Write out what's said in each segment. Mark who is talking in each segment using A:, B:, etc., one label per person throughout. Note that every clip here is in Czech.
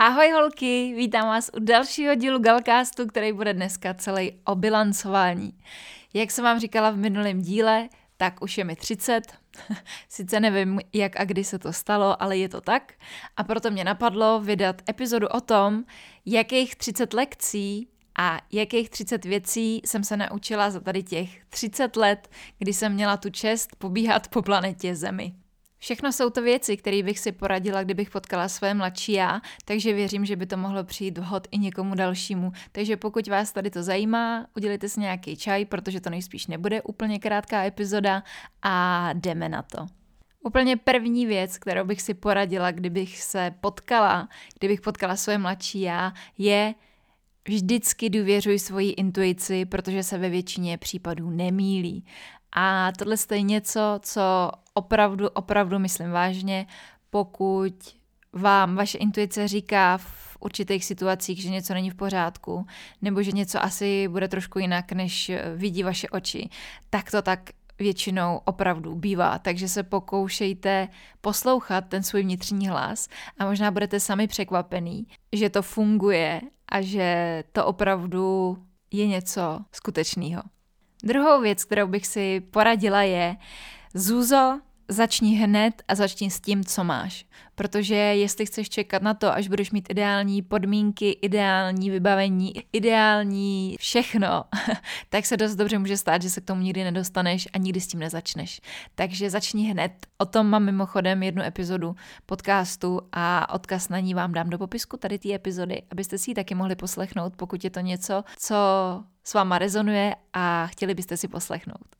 A: Ahoj holky, vítám vás u dalšího dílu Galcastu, který bude dneska celý o bilancování. Jak jsem vám říkala v minulém díle, tak už je mi 30. Sice nevím, jak a kdy se to stalo, ale je to tak. A proto mě napadlo vydat epizodu o tom, jakých 30 lekcí a jakých 30 věcí jsem se naučila za tady těch 30 let, kdy jsem měla tu čest pobíhat po planetě Zemi. Všechno jsou to věci, které bych si poradila, kdybych potkala své mladší já, takže věřím, že by to mohlo přijít vhod i někomu dalšímu. Takže pokud vás tady to zajímá, udělejte si nějaký čaj, protože to nejspíš nebude úplně krátká epizoda a jdeme na to. Úplně první věc, kterou bych si poradila, kdybych se potkala, kdybych potkala své mladší já, je vždycky důvěřuj svoji intuici, protože se ve většině případů nemílí. A tohle je něco, co opravdu, opravdu myslím vážně, pokud vám vaše intuice říká v určitých situacích, že něco není v pořádku, nebo že něco asi bude trošku jinak, než vidí vaše oči, tak to tak většinou opravdu bývá. Takže se pokoušejte poslouchat ten svůj vnitřní hlas a možná budete sami překvapený, že to funguje a že to opravdu je něco skutečného. Druhou věc, kterou bych si poradila je, Zuzo, začni hned a začni s tím, co máš. Protože jestli chceš čekat na to, až budeš mít ideální podmínky, ideální vybavení, ideální všechno, tak se dost dobře může stát, že se k tomu nikdy nedostaneš a nikdy s tím nezačneš. Takže začni hned. O tom mám mimochodem jednu epizodu podcastu a odkaz na ní vám dám do popisku tady té epizody, abyste si ji taky mohli poslechnout, pokud je to něco, co s váma rezonuje a chtěli byste si poslechnout.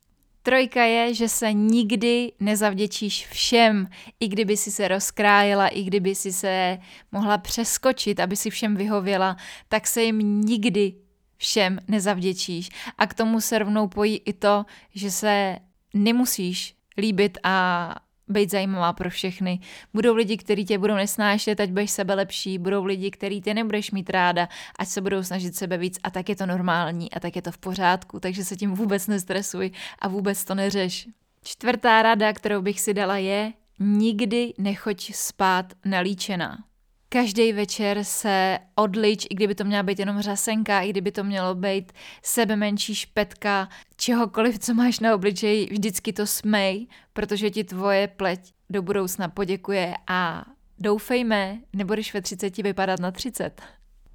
A: Trojka je, že se nikdy nezavděčíš všem, i kdyby si se rozkrájela, i kdyby si se mohla přeskočit, aby si všem vyhověla, tak se jim nikdy všem nezavděčíš. A k tomu se rovnou pojí i to, že se nemusíš líbit a být zajímavá pro všechny. Budou lidi, kteří tě budou nesnášet, ať budeš sebe lepší, budou lidi, který tě nebudeš mít ráda, ať se budou snažit sebe víc a tak je to normální a tak je to v pořádku, takže se tím vůbec nestresuj a vůbec to neřeš. Čtvrtá rada, kterou bych si dala je, nikdy nechoď spát nalíčená. Každý večer se odlič, i kdyby to měla být jenom řasenka, i kdyby to mělo být sebe menší špetka, čehokoliv, co máš na obličeji, vždycky to smej, protože ti tvoje pleť do budoucna poděkuje a doufejme, nebudeš ve 30 vypadat na 30.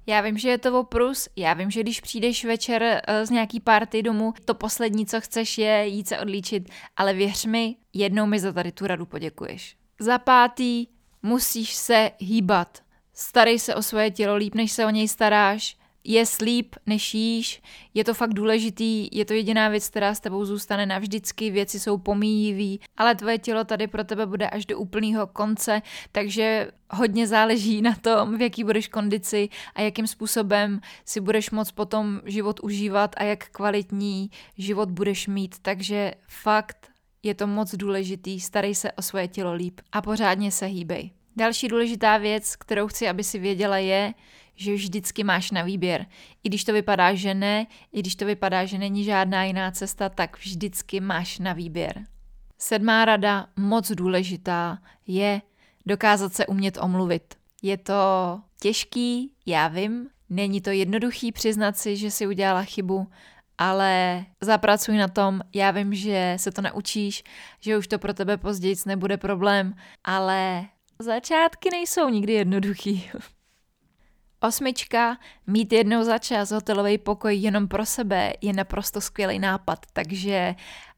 A: Já vím, že je to oprus, já vím, že když přijdeš večer eh, z nějaký party domů, to poslední, co chceš, je jít se odlíčit, ale věř mi, jednou mi za tady tu radu poděkuješ. Za pátý, musíš se hýbat. Starej se o svoje tělo líp, než se o něj staráš. Je slíp, než jíš. Je to fakt důležitý, je to jediná věc, která s tebou zůstane navždycky, věci jsou pomíjivý, ale tvoje tělo tady pro tebe bude až do úplného konce, takže hodně záleží na tom, v jaký budeš kondici a jakým způsobem si budeš moc potom život užívat a jak kvalitní život budeš mít. Takže fakt je to moc důležitý, starej se o svoje tělo líp a pořádně se hýbej. Další důležitá věc, kterou chci, aby si věděla, je, že vždycky máš na výběr. I když to vypadá, že ne, i když to vypadá, že není žádná jiná cesta, tak vždycky máš na výběr. Sedmá rada, moc důležitá, je dokázat se umět omluvit. Je to těžký, já vím, není to jednoduchý přiznat si, že si udělala chybu, ale zapracuj na tom, já vím, že se to naučíš, že už to pro tebe později nebude problém, ale Začátky nejsou nikdy jednoduchý. Osmička, mít jednou za čas hotelový pokoj jenom pro sebe je naprosto skvělý nápad, takže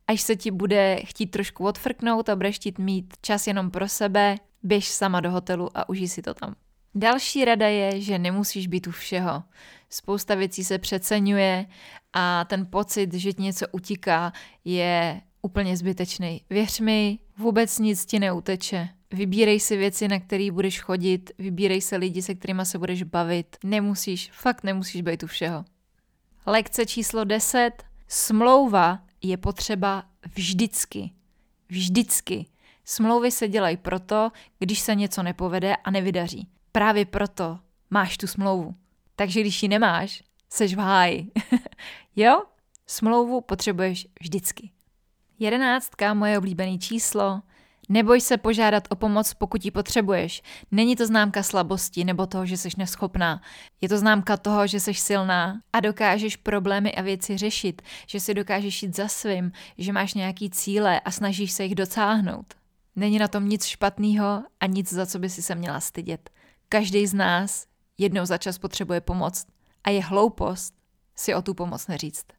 A: až se ti bude chtít trošku odfrknout a budeš chtít mít čas jenom pro sebe, běž sama do hotelu a užij si to tam. Další rada je, že nemusíš být u všeho. Spousta věcí se přeceňuje a ten pocit, že ti něco utíká, je úplně zbytečný. Věř mi, vůbec nic ti neuteče. Vybírej si věci, na které budeš chodit, vybírej se lidi, se kterými se budeš bavit. Nemusíš, fakt nemusíš být u všeho. Lekce číslo 10. Smlouva je potřeba vždycky. Vždycky. Smlouvy se dělají proto, když se něco nepovede a nevydaří. Právě proto máš tu smlouvu. Takže když ji nemáš, seš v háji. jo? Smlouvu potřebuješ vždycky. Jedenáctka, moje oblíbené číslo. Neboj se požádat o pomoc, pokud ji potřebuješ. Není to známka slabosti nebo toho, že jsi neschopná. Je to známka toho, že jsi silná a dokážeš problémy a věci řešit, že si dokážeš jít za svým, že máš nějaký cíle a snažíš se jich docáhnout. Není na tom nic špatného a nic, za co by si se měla stydět. Každý z nás jednou za čas potřebuje pomoc a je hloupost si o tu pomoc neříct.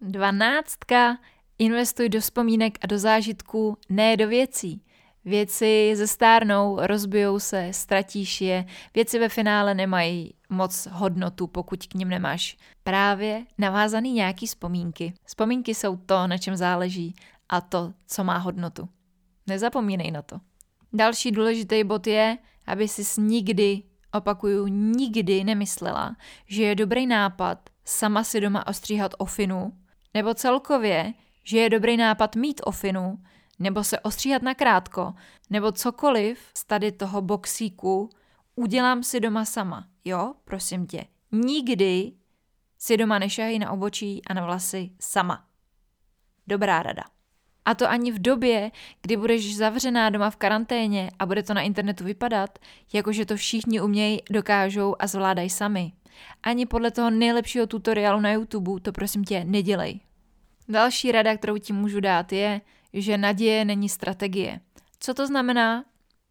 A: Dvanáctka. Investuj do vzpomínek a do zážitků, ne do věcí. Věci zestárnou, rozbijou se, ztratíš je. Věci ve finále nemají moc hodnotu, pokud k ním nemáš právě navázaný nějaký vzpomínky. Vzpomínky jsou to, na čem záleží a to, co má hodnotu. Nezapomínej na to. Další důležitý bod je, aby si nikdy, opakuju, nikdy nemyslela, že je dobrý nápad sama si doma ostříhat ofinu, nebo celkově, že je dobrý nápad mít ofinu, nebo se ostříhat na krátko, nebo cokoliv z tady toho boxíku udělám si doma sama. Jo, prosím tě, nikdy si doma nešají na obočí a na vlasy sama. Dobrá rada. A to ani v době, kdy budeš zavřená doma v karanténě a bude to na internetu vypadat, jakože to všichni umějí, dokážou a zvládají sami. Ani podle toho nejlepšího tutoriálu na YouTube to prosím tě nedělej. Další rada, kterou ti můžu dát, je, že naděje není strategie. Co to znamená?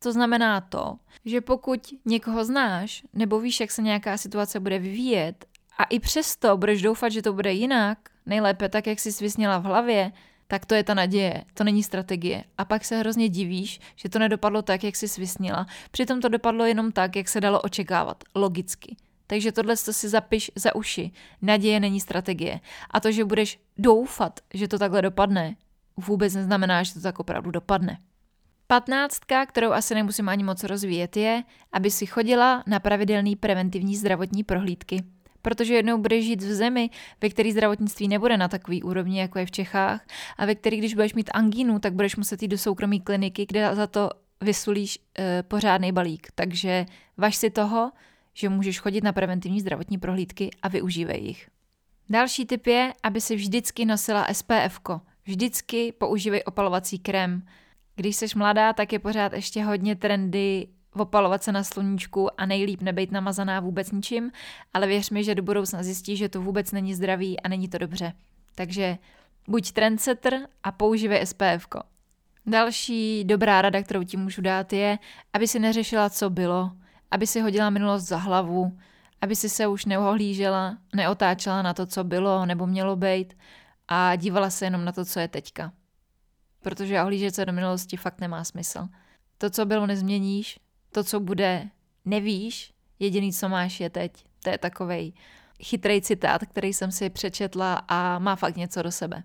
A: To znamená to, že pokud někoho znáš, nebo víš, jak se nějaká situace bude vyvíjet, a i přesto budeš doufat, že to bude jinak, nejlépe tak, jak jsi vysněla v hlavě, tak to je ta naděje, to není strategie. A pak se hrozně divíš, že to nedopadlo tak, jak jsi vysnila. Přitom to dopadlo jenom tak, jak se dalo očekávat, logicky. Takže tohle to si zapiš za uši. Naděje není strategie. A to, že budeš doufat, že to takhle dopadne, vůbec neznamená, že to tak opravdu dopadne. Patnáctka, kterou asi nemusím ani moc rozvíjet, je, aby si chodila na pravidelný preventivní zdravotní prohlídky. Protože jednou budeš žít v zemi, ve které zdravotnictví nebude na takový úrovni, jako je v Čechách, a ve který, když budeš mít angínu, tak budeš muset jít do soukromé kliniky, kde za to vysulíš e, pořádný balík. Takže važ si toho, že můžeš chodit na preventivní zdravotní prohlídky a využívej jich. Další tip je, aby si vždycky nosila SPF. -ko. Vždycky používej opalovací krém. Když jsi mladá, tak je pořád ještě hodně trendy opalovat se na sluníčku a nejlíp nebejt namazaná vůbec ničím, ale věř mi, že do budoucna zjistí, že to vůbec není zdravý a není to dobře. Takže buď trendsetter a používej SPF. -ko. Další dobrá rada, kterou ti můžu dát, je, aby si neřešila, co bylo, aby si hodila minulost za hlavu, aby si se už neohlížela, neotáčela na to, co bylo nebo mělo být a dívala se jenom na to, co je teďka. Protože ohlížet se do minulosti fakt nemá smysl. To, co bylo, nezměníš, to, co bude, nevíš, jediný, co máš, je teď. To je takovej chytrý citát, který jsem si přečetla a má fakt něco do sebe.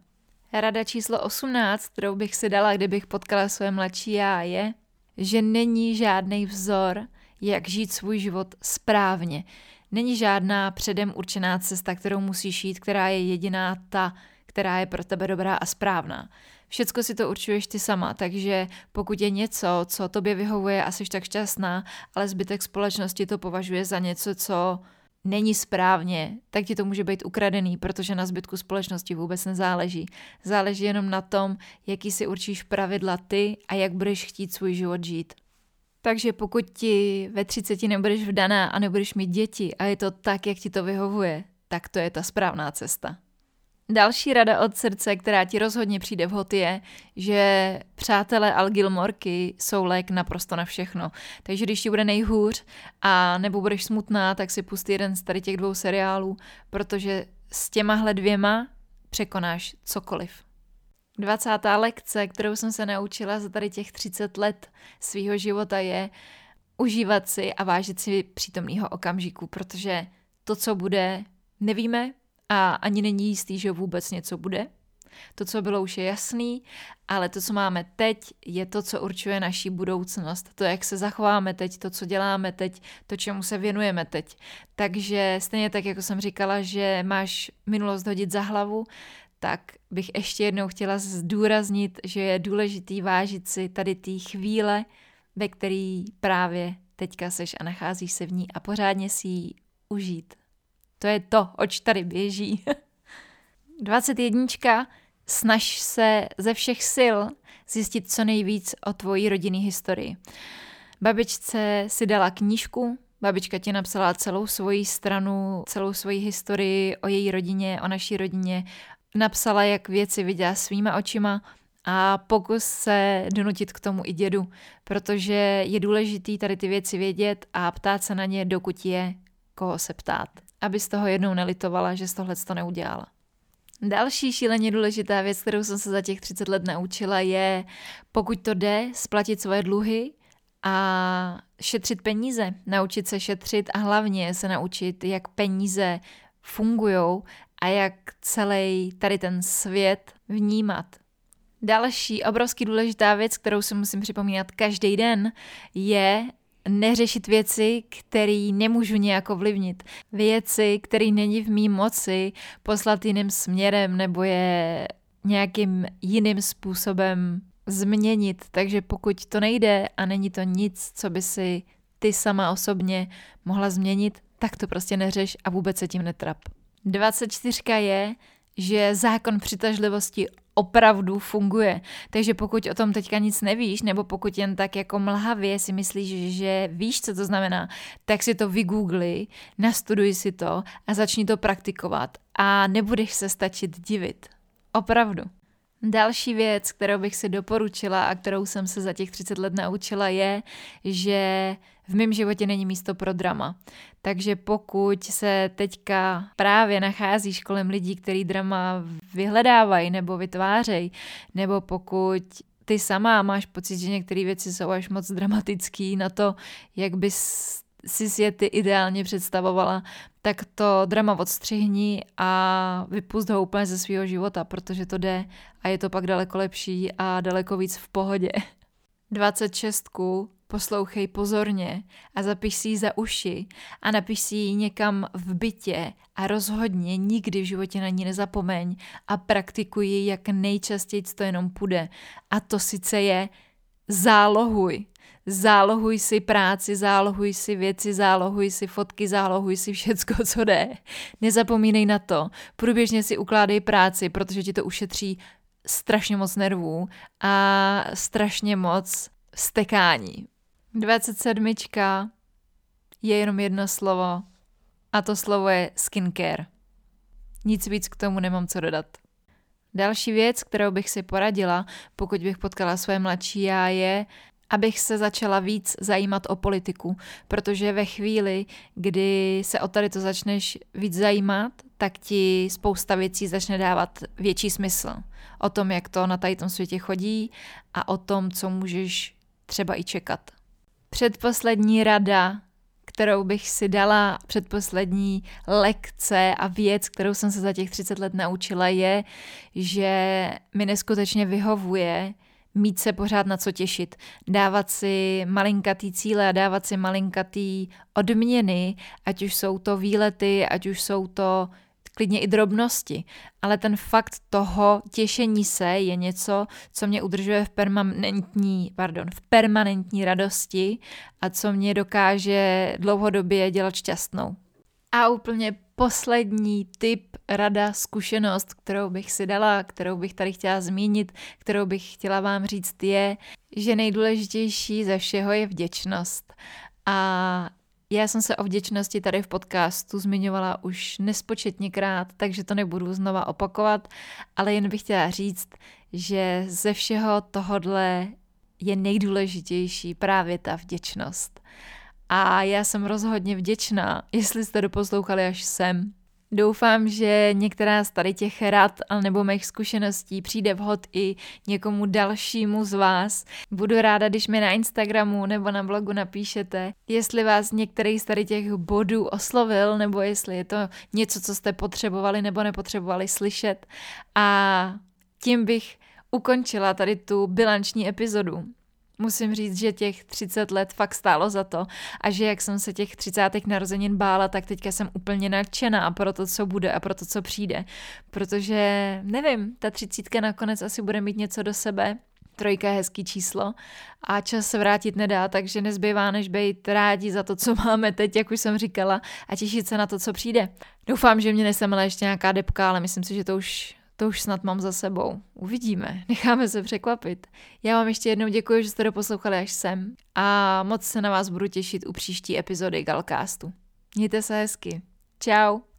A: Rada číslo 18, kterou bych si dala, kdybych potkala své mladší já, je, že není žádný vzor, jak žít svůj život správně. Není žádná předem určená cesta, kterou musíš jít, která je jediná ta, která je pro tebe dobrá a správná. Všecko si to určuješ ty sama, takže pokud je něco, co tobě vyhovuje a jsi tak šťastná, ale zbytek společnosti to považuje za něco, co není správně, tak ti to může být ukradený, protože na zbytku společnosti vůbec nezáleží. Záleží jenom na tom, jaký si určíš pravidla ty a jak budeš chtít svůj život žít. Takže pokud ti ve 30 nebudeš vdaná a nebudeš mít děti a je to tak, jak ti to vyhovuje, tak to je ta správná cesta. Další rada od srdce, která ti rozhodně přijde vhod, je, že přátelé Al Gilmorky jsou lék naprosto na všechno. Takže když ti bude nejhůř a nebo budeš smutná, tak si pustí jeden z tady těch dvou seriálů, protože s těmahle dvěma překonáš cokoliv. 20. lekce, kterou jsem se naučila za tady těch 30 let svého života je užívat si a vážit si přítomného okamžiku, protože to, co bude, nevíme a ani není jistý, že vůbec něco bude. To, co bylo, už je jasný, ale to, co máme teď, je to, co určuje naší budoucnost. To, jak se zachováme teď, to, co děláme teď, to, čemu se věnujeme teď. Takže stejně tak, jako jsem říkala, že máš minulost hodit za hlavu, tak bych ještě jednou chtěla zdůraznit, že je důležitý vážit si tady té chvíle, ve který právě teďka seš a nacházíš se v ní a pořádně si ji užít. To je to, oč tady běží. 21. Snaž se ze všech sil zjistit co nejvíc o tvojí rodinný historii. Babičce si dala knížku, babička ti napsala celou svoji stranu, celou svoji historii o její rodině, o naší rodině, napsala, jak věci viděla svýma očima a pokus se donutit k tomu i dědu, protože je důležitý tady ty věci vědět a ptát se na ně, dokud je koho se ptát. Aby z toho jednou nelitovala, že z tohle to neudělala. Další šíleně důležitá věc, kterou jsem se za těch 30 let naučila, je, pokud to jde, splatit svoje dluhy a šetřit peníze, naučit se šetřit a hlavně se naučit, jak peníze fungují a jak celý tady ten svět vnímat. Další obrovský důležitá věc, kterou si musím připomínat každý den, je neřešit věci, které nemůžu nějak ovlivnit. Věci, které není v mý moci poslat jiným směrem nebo je nějakým jiným způsobem změnit. Takže pokud to nejde a není to nic, co by si ty sama osobně mohla změnit, tak to prostě neřeš a vůbec se tím netrap. 24 je, že zákon přitažlivosti opravdu funguje. Takže pokud o tom teďka nic nevíš, nebo pokud jen tak jako mlhavě si myslíš, že víš, co to znamená, tak si to vygoogli, nastuduj si to a začni to praktikovat a nebudeš se stačit divit. Opravdu. Další věc, kterou bych si doporučila a kterou jsem se za těch 30 let naučila, je, že v mém životě není místo pro drama. Takže pokud se teďka právě nacházíš kolem lidí, který drama vyhledávají nebo vytvářejí, nebo pokud ty sama máš pocit, že některé věci jsou až moc dramatický na to, jak bys si je ty ideálně představovala, tak to drama odstřihni a vypust ho úplně ze svého života, protože to jde a je to pak daleko lepší a daleko víc v pohodě. 26 poslouchej pozorně a zapiš si ji za uši a napiš si ji někam v bytě a rozhodně nikdy v životě na ní nezapomeň a praktikuj ji, jak nejčastěji to jenom půjde. A to sice je zálohuj. Zálohuj si práci, zálohuj si věci, zálohuj si fotky, zálohuj si všecko, co jde. Nezapomínej na to. Průběžně si ukládej práci, protože ti to ušetří strašně moc nervů a strašně moc stekání. 27. je jenom jedno slovo a to slovo je skincare. Nic víc k tomu nemám co dodat. Další věc, kterou bych si poradila, pokud bych potkala své mladší já, je, abych se začala víc zajímat o politiku, protože ve chvíli, kdy se o tady to začneš víc zajímat, tak ti spousta věcí začne dávat větší smysl. O tom, jak to na tady tom světě chodí a o tom, co můžeš třeba i čekat. Předposlední rada, kterou bych si dala, předposlední lekce a věc, kterou jsem se za těch 30 let naučila, je, že mi neskutečně vyhovuje mít se pořád na co těšit, dávat si malinkatý cíle a dávat si malinkatý odměny, ať už jsou to výlety, ať už jsou to klidně i drobnosti, ale ten fakt toho těšení se je něco, co mě udržuje v permanentní, pardon, v permanentní radosti a co mě dokáže dlouhodobě dělat šťastnou. A úplně poslední tip, rada, zkušenost, kterou bych si dala, kterou bych tady chtěla zmínit, kterou bych chtěla vám říct, je, že nejdůležitější ze všeho je vděčnost. A já jsem se o vděčnosti tady v podcastu zmiňovala už nespočetněkrát, takže to nebudu znova opakovat, ale jen bych chtěla říct, že ze všeho tohodle je nejdůležitější právě ta vděčnost. A já jsem rozhodně vděčná, jestli jste doposlouchali až sem. Doufám, že některá z tady těch rad nebo mých zkušeností přijde vhod i někomu dalšímu z vás. Budu ráda, když mi na Instagramu nebo na blogu napíšete, jestli vás některý z tady těch bodů oslovil, nebo jestli je to něco, co jste potřebovali nebo nepotřebovali slyšet. A tím bych ukončila tady tu bilanční epizodu. Musím říct, že těch 30 let fakt stálo za to a že jak jsem se těch 30. narozenin bála, tak teďka jsem úplně nadšená pro to, co bude a pro to, co přijde. Protože, nevím, ta třicítka nakonec asi bude mít něco do sebe, trojka je hezký číslo a čas se vrátit nedá, takže nezbývá než být rádi za to, co máme teď, jak už jsem říkala, a těšit se na to, co přijde. Doufám, že mě nesemele ještě nějaká depka, ale myslím si, že to už to už snad mám za sebou. Uvidíme, necháme se překvapit. Já vám ještě jednou děkuji, že jste doposlouchali až sem a moc se na vás budu těšit u příští epizody Galcastu. Mějte se hezky. Ciao.